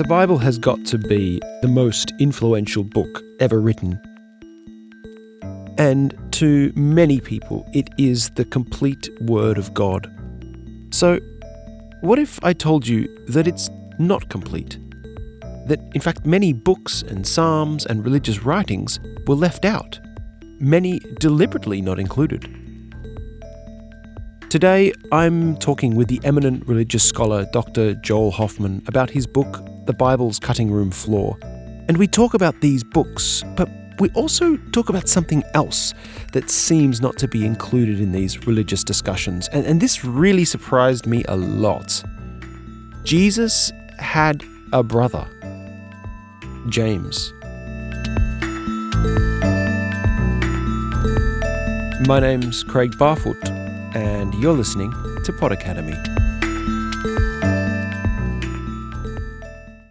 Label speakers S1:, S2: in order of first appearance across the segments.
S1: The Bible has got to be the most influential book ever written. And to many people, it is the complete Word of God. So, what if I told you that it's not complete? That, in fact, many books and psalms and religious writings were left out, many deliberately not included. Today, I'm talking with the eminent religious scholar Dr. Joel Hoffman about his book, The Bible's Cutting Room Floor. And we talk about these books, but we also talk about something else that seems not to be included in these religious discussions. And, and this really surprised me a lot. Jesus had a brother, James. My name's Craig Barfoot and you're listening to Pod Academy.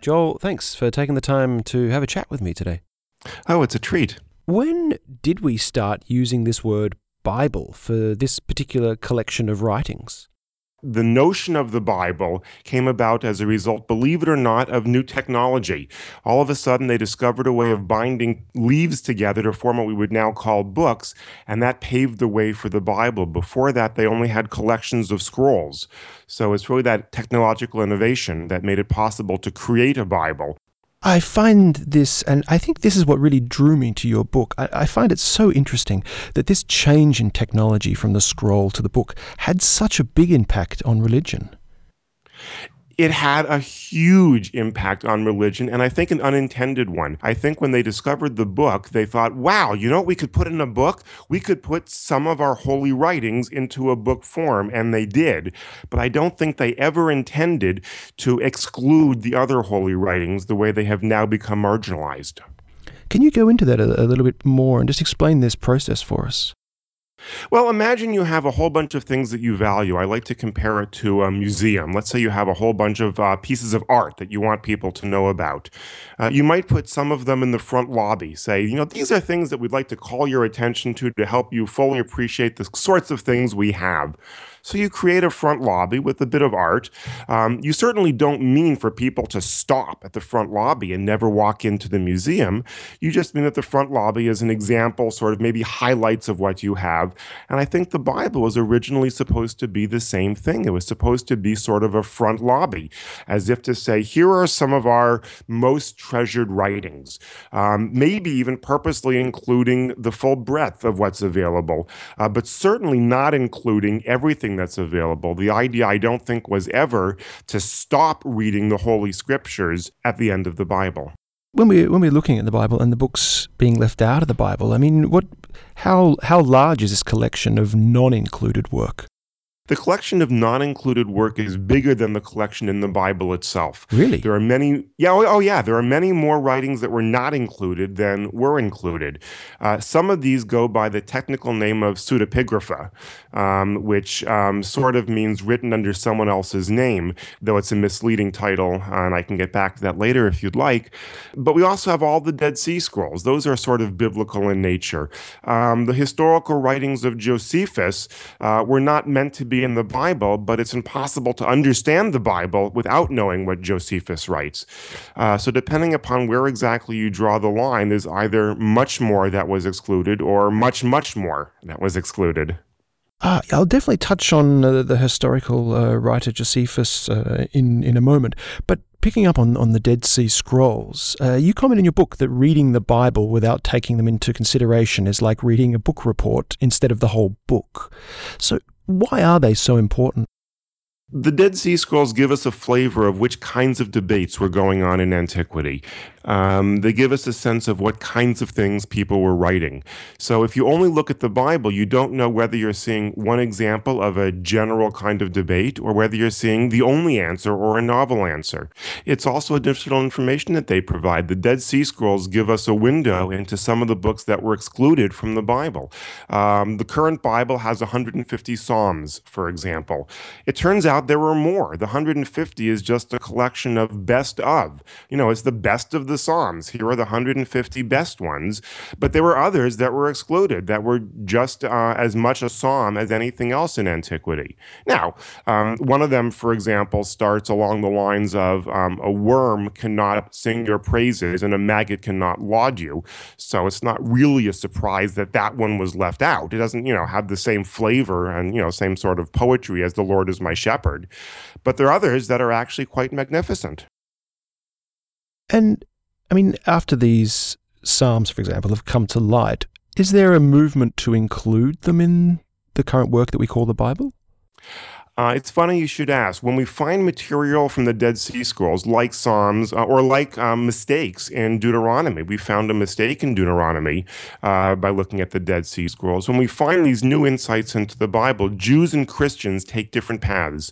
S1: Joel, thanks for taking the time to have a chat with me today.
S2: Oh, it's a treat.
S1: When did we start using this word Bible for this particular collection of writings?
S2: The notion of the Bible came about as a result, believe it or not, of new technology. All of a sudden, they discovered a way of binding leaves together to form what we would now call books, and that paved the way for the Bible. Before that, they only had collections of scrolls. So it's really that technological innovation that made it possible to create a Bible.
S1: I find this, and I think this is what really drew me to your book. I, I, find it so interesting that this change in technology from the scroll to the book had such a big impact on religion
S2: it had a huge impact on religion, and I think an unintended one. I think when they discovered the book, they thought, wow, you know what we could put in a book? We could put some of our holy writings into a book form, and they did. But I don't think they ever intended to exclude the other holy writings the way they have now become marginalized.
S1: Can you go into that a, a little bit more and just explain this process for us?
S2: Well, imagine you have a whole bunch of things that you value. I like to compare it to a museum. Let's say you have a whole bunch of uh, pieces of art that you want people to know about. Uh, you might put some of them in the front lobby. Say, you know, these are things that we'd like to call your attention to to help you fully appreciate the sorts of things we have. So you create a front lobby with a bit of art. Um, you certainly don't mean for people to stop at the front lobby and never walk into the museum. You just mean that the front lobby is an example, sort of maybe highlights of what you have. And I think the Bible was originally supposed to be the same thing. It was supposed to be sort of a front lobby, as if to say, here are some of our most treasured writings. Um, maybe even purposely including the full breadth of what's available, uh, but certainly not including everything that's available. The idea, I don't think, was ever to stop reading the Holy Scriptures at the end of the Bible.
S1: When we when we're looking at the Bible and the books being left out of the Bible, I mean, what, how how large is this collection of non-included work?
S2: The collection of non-included work is bigger than the collection in the Bible itself.
S1: Really?
S2: There are many. Yeah. Oh, oh yeah. There are many more writings that were not included than were included. Uh, some of these go by the technical name of pseudepigrapha, um, which um, sort of means written under someone else's name, though it's a misleading title, and I can get back to that later if you'd like. But we also have all the Dead Sea Scrolls. Those are sort of biblical in nature. Um, the historical writings of Josephus uh, were not meant to be in the Bible, but it's impossible to understand the Bible without knowing what Josephus writes. Uh, so, depending upon where exactly you draw the line, there's either much more that was excluded or much, much more that was excluded.
S1: Uh, I'll definitely touch on uh, the historical uh, writer Josephus uh, in in a moment, but picking up on, on the Dead Sea Scrolls, uh, you comment in your book that reading the Bible without taking them into consideration is like reading a book report instead of the whole book. So, why are they so important?
S2: The Dead Sea Scrolls give us a flavor of which kinds of debates were going on in antiquity. Um, they give us a sense of what kinds of things people were writing. So if you only look at the Bible, you don't know whether you're seeing one example of a general kind of debate or whether you're seeing the only answer or a novel answer. It's also additional information that they provide. The Dead Sea Scrolls give us a window into some of the books that were excluded from the Bible. Um, the current Bible has 150 Psalms, for example. It turns out out there were more. The 150 is just a collection of best of. You know, it's the best of the Psalms. Here are the 150 best ones. But there were others that were excluded that were just uh, as much a psalm as anything else in antiquity. Now, um, one of them, for example, starts along the lines of um, a worm cannot sing your praises and a maggot cannot laud you. So it's not really a surprise that that one was left out. It doesn't, you know, have the same flavor and, you know, same sort of poetry as the Lord is my shepherd. But there are others that are actually quite magnificent.
S1: And I mean, after these Psalms, for example, have come to light, is there a movement to include them in the current work that we call the Bible?
S2: Uh, it's funny you should ask. When we find material from the Dead Sea Scrolls, like Psalms uh, or like um, mistakes in Deuteronomy, we found a mistake in Deuteronomy uh, by looking at the Dead Sea Scrolls. When we find these new insights into the Bible, Jews and Christians take different paths.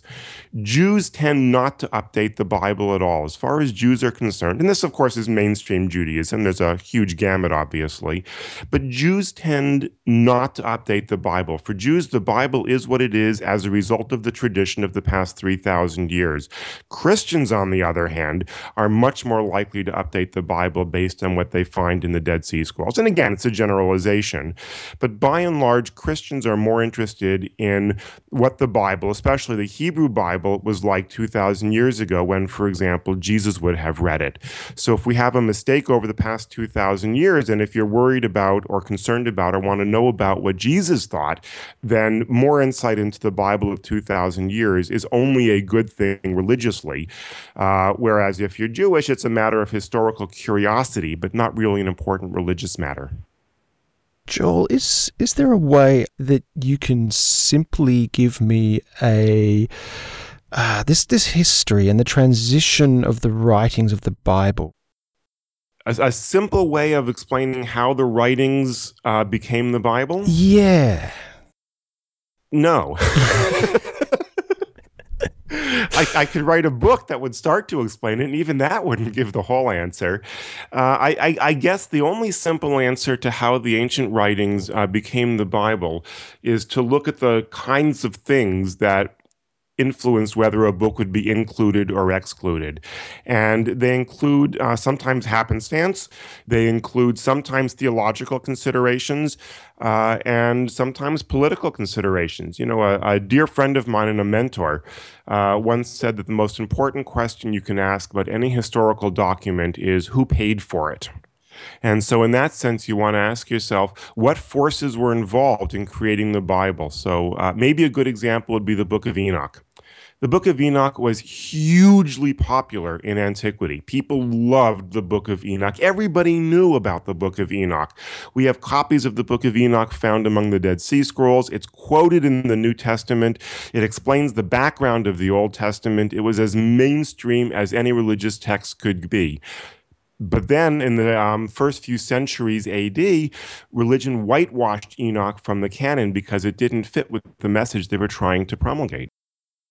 S2: Jews tend not to update the Bible at all, as far as Jews are concerned. And this, of course, is mainstream Judaism. There's a huge gamut, obviously. But Jews tend not to update the Bible. For Jews, the Bible is what it is as a result of the tradition of the past 3,000 years. Christians, on the other hand, are much more likely to update the Bible based on what they find in the Dead Sea Scrolls. And again, it's a generalization. But by and large, Christians are more interested in what the Bible, especially the Hebrew Bible, was like 2,000 years ago when, for example, Jesus would have read it. So if we have a mistake over the past 2,000 years, and if you're worried about or concerned about or want to know about what Jesus thought, then more insight into the Bible of 2,000 2,000 years is only a good thing religiously. Uh, whereas if you're Jewish, it's a matter of historical curiosity, but not really an important religious matter.
S1: Joel, is is there a way that you can simply give me a uh, this this history and the transition of the writings of the Bible?
S2: A, a simple way of explaining how the writings uh, became the Bible?
S1: Yeah.
S2: No. I, I, could write a book that would start to explain it, and even that wouldn't give the whole answer. Uh, I, I, I, guess the only simple answer to how the ancient writings uh, became the Bible is to look at the kinds of things that influence whether a book would be included or excluded. And they include uh, sometimes happenstance, they include sometimes theological considerations, uh, and sometimes political considerations. You know, a, a, dear friend of mine and a mentor uh, once said that the most important question you can ask about any historical document is who paid for it. And so, in that sense, you want to ask yourself what forces were involved in creating the Bible. So, uh, maybe a good example would be the book of Enoch. The Book of Enoch was hugely popular in antiquity. People loved the Book of Enoch. Everybody knew about the Book of Enoch. We have copies of the Book of Enoch found among the Dead Sea Scrolls. It's quoted in the New Testament. It explains the background of the Old Testament. It was as mainstream as any religious text could be. But then in the um, first few centuries AD, religion whitewashed Enoch from the canon because it didn't fit with the message they were trying to promulgate.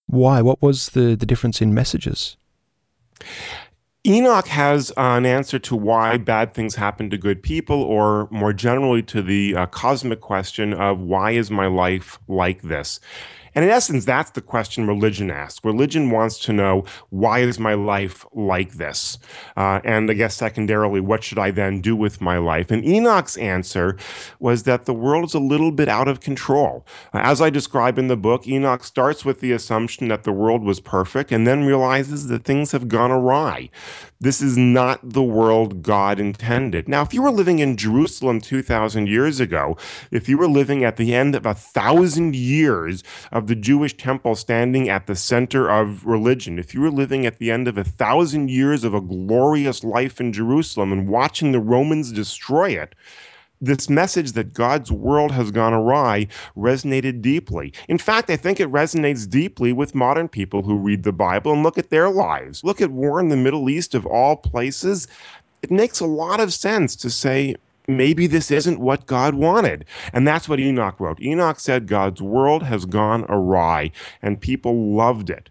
S1: Why? What was the, the difference in messages?
S2: Enoch has uh, an answer to why bad things happen to good people, or more generally to the uh, cosmic question of why is my life like this? And in essence, that's the question religion asks. Religion wants to know, why is my life like this? Uh, and I guess secondarily, what should I then do with my life? And Enoch's answer was that the world is a little bit out of control. Uh, as I describe in the book, Enoch starts with the assumption that the world was perfect and then realizes that things have gone awry. This is not the world God intended. Now, if you were living in Jerusalem 2,000 years ago, if you were living at the end of a thousand years the Jewish temple standing at the center of religion, if you were living at the end of a thousand years of a glorious life in Jerusalem and watching the Romans destroy it, this message that God's world has gone awry resonated deeply. In fact, I think it resonates deeply with modern people who read the Bible and look at their lives. Look at war in the Middle East of all places. It makes a lot of sense to say, maybe this isn't what God wanted. And that's what Enoch wrote. Enoch said God's world has gone awry, and people loved it.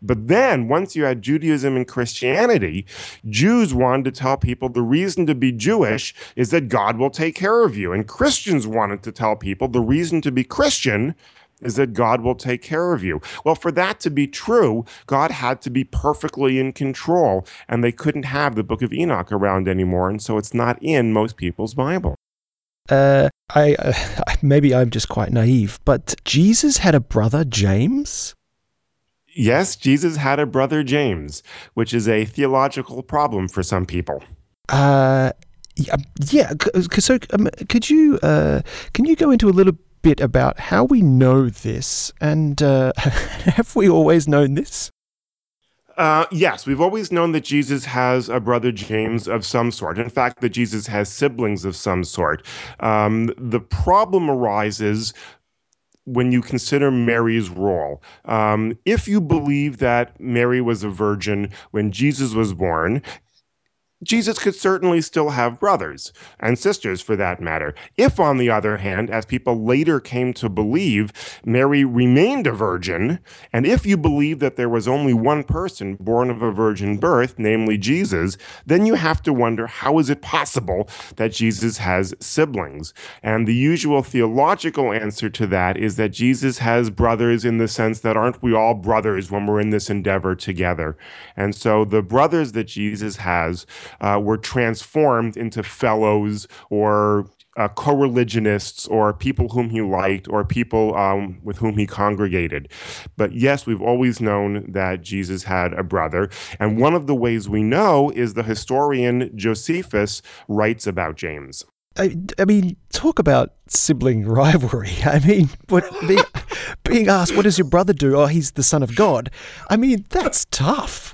S2: But then, once you had Judaism and Christianity, Jews wanted to tell people the reason to be Jewish is that God will take care of you. And Christians wanted to tell people the reason to be Christian is that God will take care of you. Well, for that to be true, God had to be perfectly in control, and they couldn't have the book of Enoch around anymore, and so it's not in most people's Bible.
S1: Uh, I uh, maybe I'm just quite naive, but Jesus had a brother, James.
S2: Yes, Jesus had a brother James, which is a theological problem for some people.
S1: Uh, yeah. So, um, could you uh, can you go into a little bit about how we know this, and uh, have we always known this?
S2: Uh, yes, we've always known that Jesus has a brother James of some sort. In fact, that Jesus has siblings of some sort. Um, the problem arises when you consider Mary's role. Um, if you believe that Mary was a virgin when Jesus was born, Jesus could certainly still have brothers and sisters for that matter. If, on the other hand, as people later came to believe, Mary remained a virgin, and if you believe that there was only one person born of a virgin birth, namely Jesus, then you have to wonder how is it possible that Jesus has siblings? And the usual theological answer to that is that Jesus has brothers in the sense that aren't we all brothers when we're in this endeavor together? And so the brothers that Jesus has uh, were transformed into fellows or uh, co religionists or people whom he liked or people um, with whom he congregated. But yes, we've always known that Jesus had a brother. And one of the ways we know is the historian Josephus writes about James.
S1: I, I mean, talk about sibling rivalry. I mean, what, being, being asked, what does your brother do? Oh, he's the son of God. I mean, that's tough.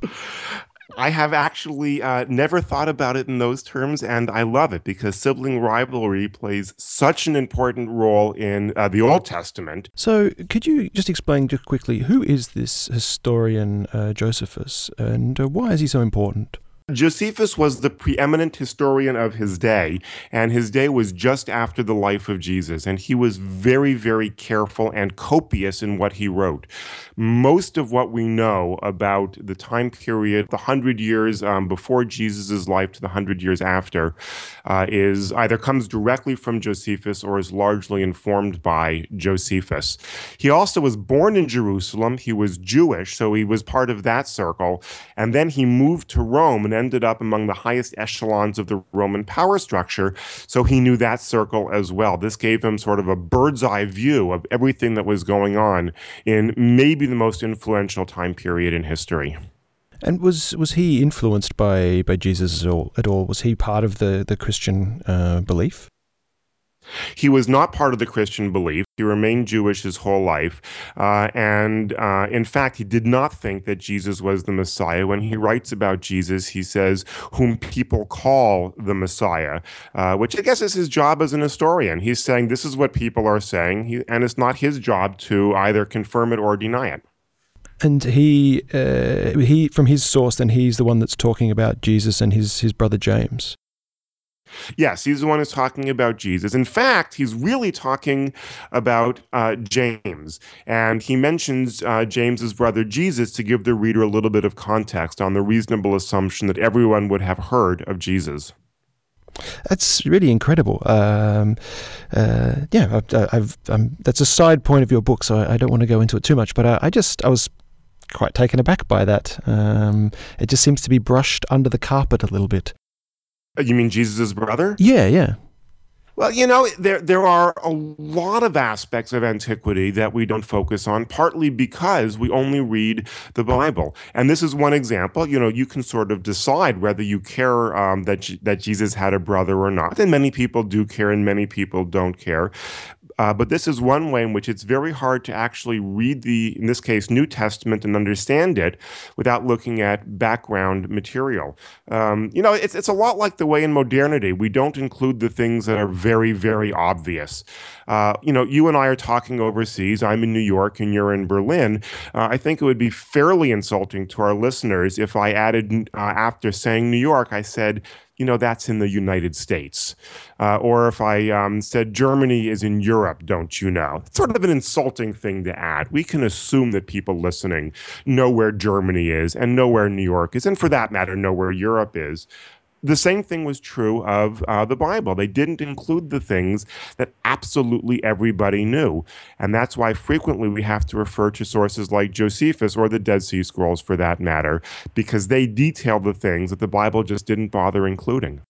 S2: I have actually uh, never thought about it in those terms, and I love it because sibling rivalry plays such an important role in uh, the Old Testament.
S1: So, could you just explain just quickly who is this historian uh, Josephus, and uh, why is he so important?
S2: Josephus was the preeminent historian of his day, and his day was just after the life of Jesus, and he was very, very careful and copious in what he wrote. Most of what we know about the time period, the hundred years um, before Jesus' life to the hundred years after, uh, is either comes directly from Josephus or is largely informed by Josephus. He also was born in Jerusalem. He was Jewish, so he was part of that circle, and then he moved to Rome ended up among the highest echelons of the Roman power structure. So he knew that circle as well. This gave him sort of a bird's eye view of everything that was going on in maybe the most influential time period in history.
S1: And was was he influenced by by Jesus at all? At all? Was he part of the the Christian uh, belief?
S2: He was not part of the Christian belief. He remained Jewish his whole life. Uh, and uh, in fact, he did not think that Jesus was the Messiah. When he writes about Jesus, he says, whom people call the Messiah, uh, which I guess is his job as an historian. He's saying this is what people are saying, he, and it's not his job to either confirm it or deny it.
S1: And he, uh, he, from his source, then he's the one that's talking about Jesus and his his brother James.
S2: Yes, he's the one who's talking about Jesus. In fact, he's really talking about uh, James. And he mentions uh, James's brother Jesus to give the reader a little bit of context on the reasonable assumption that everyone would have heard of Jesus.
S1: That's really incredible. Um, uh, yeah, I've, I've, um, that's a side point of your book, so I, I don't want to go into it too much. But I, I just, I was quite taken aback by that. Um, it just seems to be brushed under the carpet a little bit.
S2: Uh, you mean Jesus' brother?
S1: Yeah, yeah.
S2: Well, you know, there there are a lot of aspects of antiquity that we don't focus on, partly because we only read the Bible. And this is one example. You know, you can sort of decide whether you care um, that that Jesus had a brother or not. And many people do care, and many people don't care. Uh, but this is one way in which it's very hard to actually read the, in this case, New Testament and understand it without looking at background material. Um, you know, it's, it's a lot like the way in modernity we don't include the things that are very, very obvious. Uh, you know, you and I are talking overseas. I'm in New York and you're in Berlin. Uh, I think it would be fairly insulting to our listeners if I added, uh, after saying New York, I said, you know, that's in the United States. Uh, or if I um, said Germany is in Europe, don't you know? It's sort of an insulting thing to add. We can assume that people listening know where Germany is and know where New York is, and for that matter, know where Europe is. The same thing was true of uh, the Bible. They didn't include the things that absolutely everybody knew. And that's why frequently we have to refer to sources like Josephus or the Dead Sea Scrolls for that matter, because they detail the things that the Bible just didn't bother including.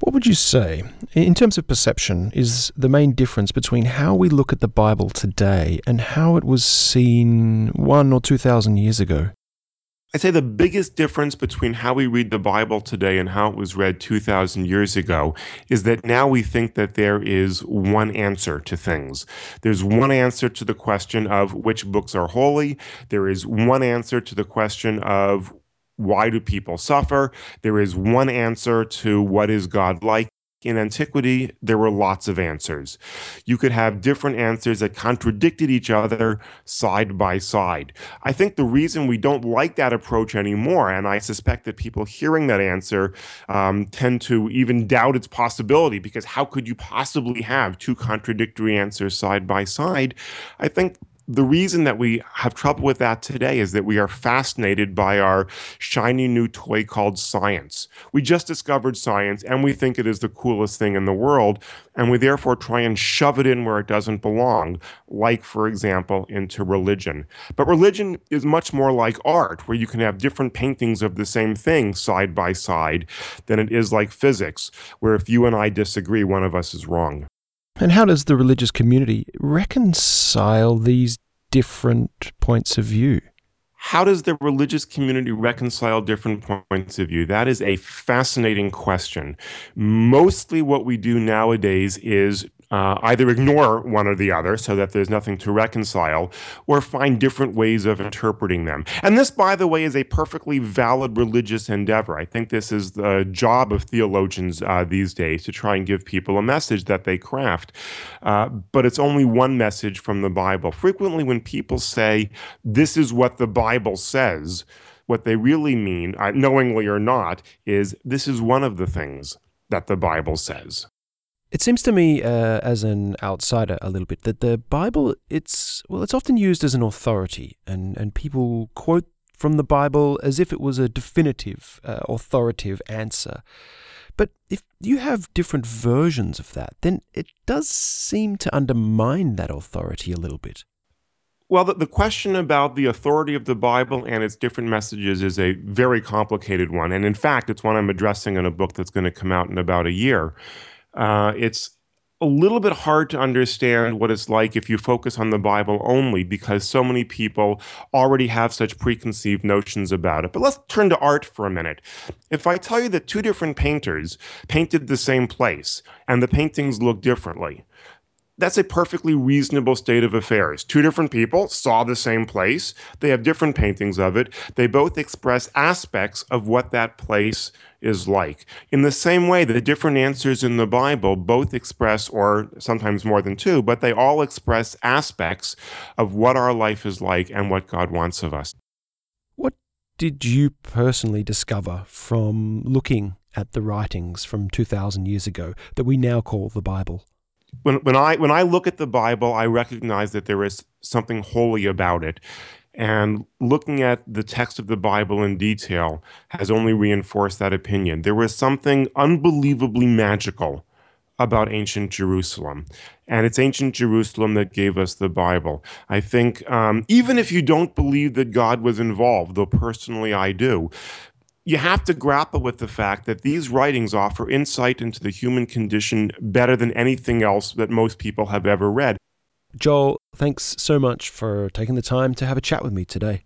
S1: What would you say, in terms of perception, is the main difference between how we look at the Bible today and how it was seen one or two thousand years ago?
S2: I'd say the biggest difference between how we read the Bible today and how it was read 2,000 years ago is that now we think that there is one answer to things. There's one answer to the question of which books are holy. There is one answer to the question of why do people suffer? There is one answer to what is God like. In antiquity, there were lots of answers. You could have different answers that contradicted each other side by side. I think the reason we don't like that approach anymore, and I suspect that people hearing that answer um, tend to even doubt its possibility because how could you possibly have two contradictory answers side by side? I think the reason that we have trouble with that today is that we are fascinated by our shiny new toy called science. We just discovered science and we think it is the coolest thing in the world, and we therefore try and shove it in where it doesn't belong, like, for example, into religion. But religion is much more like art, where you can have different paintings of the same thing side by side, than it is like physics, where if you and I disagree, one of us is wrong.
S1: And how does the religious community reconcile these different points of view?
S2: How does the religious community reconcile different points of view? That is a fascinating question. Mostly what we do nowadays is uh, either ignore one or the other so that there's nothing to reconcile, or find different ways of interpreting them. And this, by the way, is a perfectly valid religious endeavor. I think this is the job of theologians uh, these days to try and give people a message that they craft. Uh, but it's only one message from the Bible. Frequently, when people say, This is what the Bible says, what they really mean, uh, knowingly or not, is this is one of the things that the Bible says.
S1: It seems to me, uh, as an outsider, a little bit that the Bible it's well, it's often used as an authority, and and people quote from the Bible as if it was a definitive, uh, authoritative answer. But if you have different versions of that, then it does seem to undermine that authority a little bit.
S2: Well, the, the, question about the authority of the Bible and its different messages is a very complicated one. And in fact, it's one I'm addressing in a book that's going to come out in about a year. Uh, it's a little bit hard to understand what it's like if you focus on the Bible only because so many people already have such preconceived notions about it. But let's turn to art for a minute. If I tell you that two different painters painted the same place and the paintings look differently, that's a perfectly reasonable state of affairs. Two different people saw the same place. They have different paintings of it. They both express aspects of what that place is like. In the same way, the different answers in the Bible both express, or sometimes more than two, but they all express aspects of what our life is like and what God wants of us.
S1: What did you personally discover from looking at the writings from 2,000 years ago that we now call the Bible?
S2: When when I when I look at the Bible, I recognize that there is something holy about it. And looking at the text of the Bible in detail has only reinforced that opinion. There was something unbelievably magical about ancient Jerusalem. And it's ancient Jerusalem that gave us the Bible. I think um, even if you don't believe that God was involved, though personally I do, you have to grapple with the fact that these writings offer insight into the human condition better than anything else that most people have ever read.
S1: Joel, thanks so much for taking the time to have a chat with me today.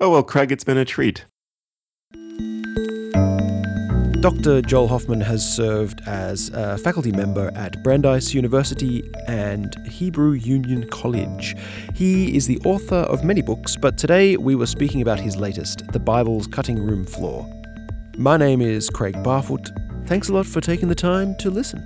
S2: Oh, well, Craig, it's been a treat.
S1: Dr. Joel Hoffman has served as a faculty member at Brandeis University and Hebrew Union College. He is the author of many books, but today we were speaking about his latest, The Bible's Cutting Room Floor. My name is Craig Barfoot. Thanks a lot for taking the time to listen.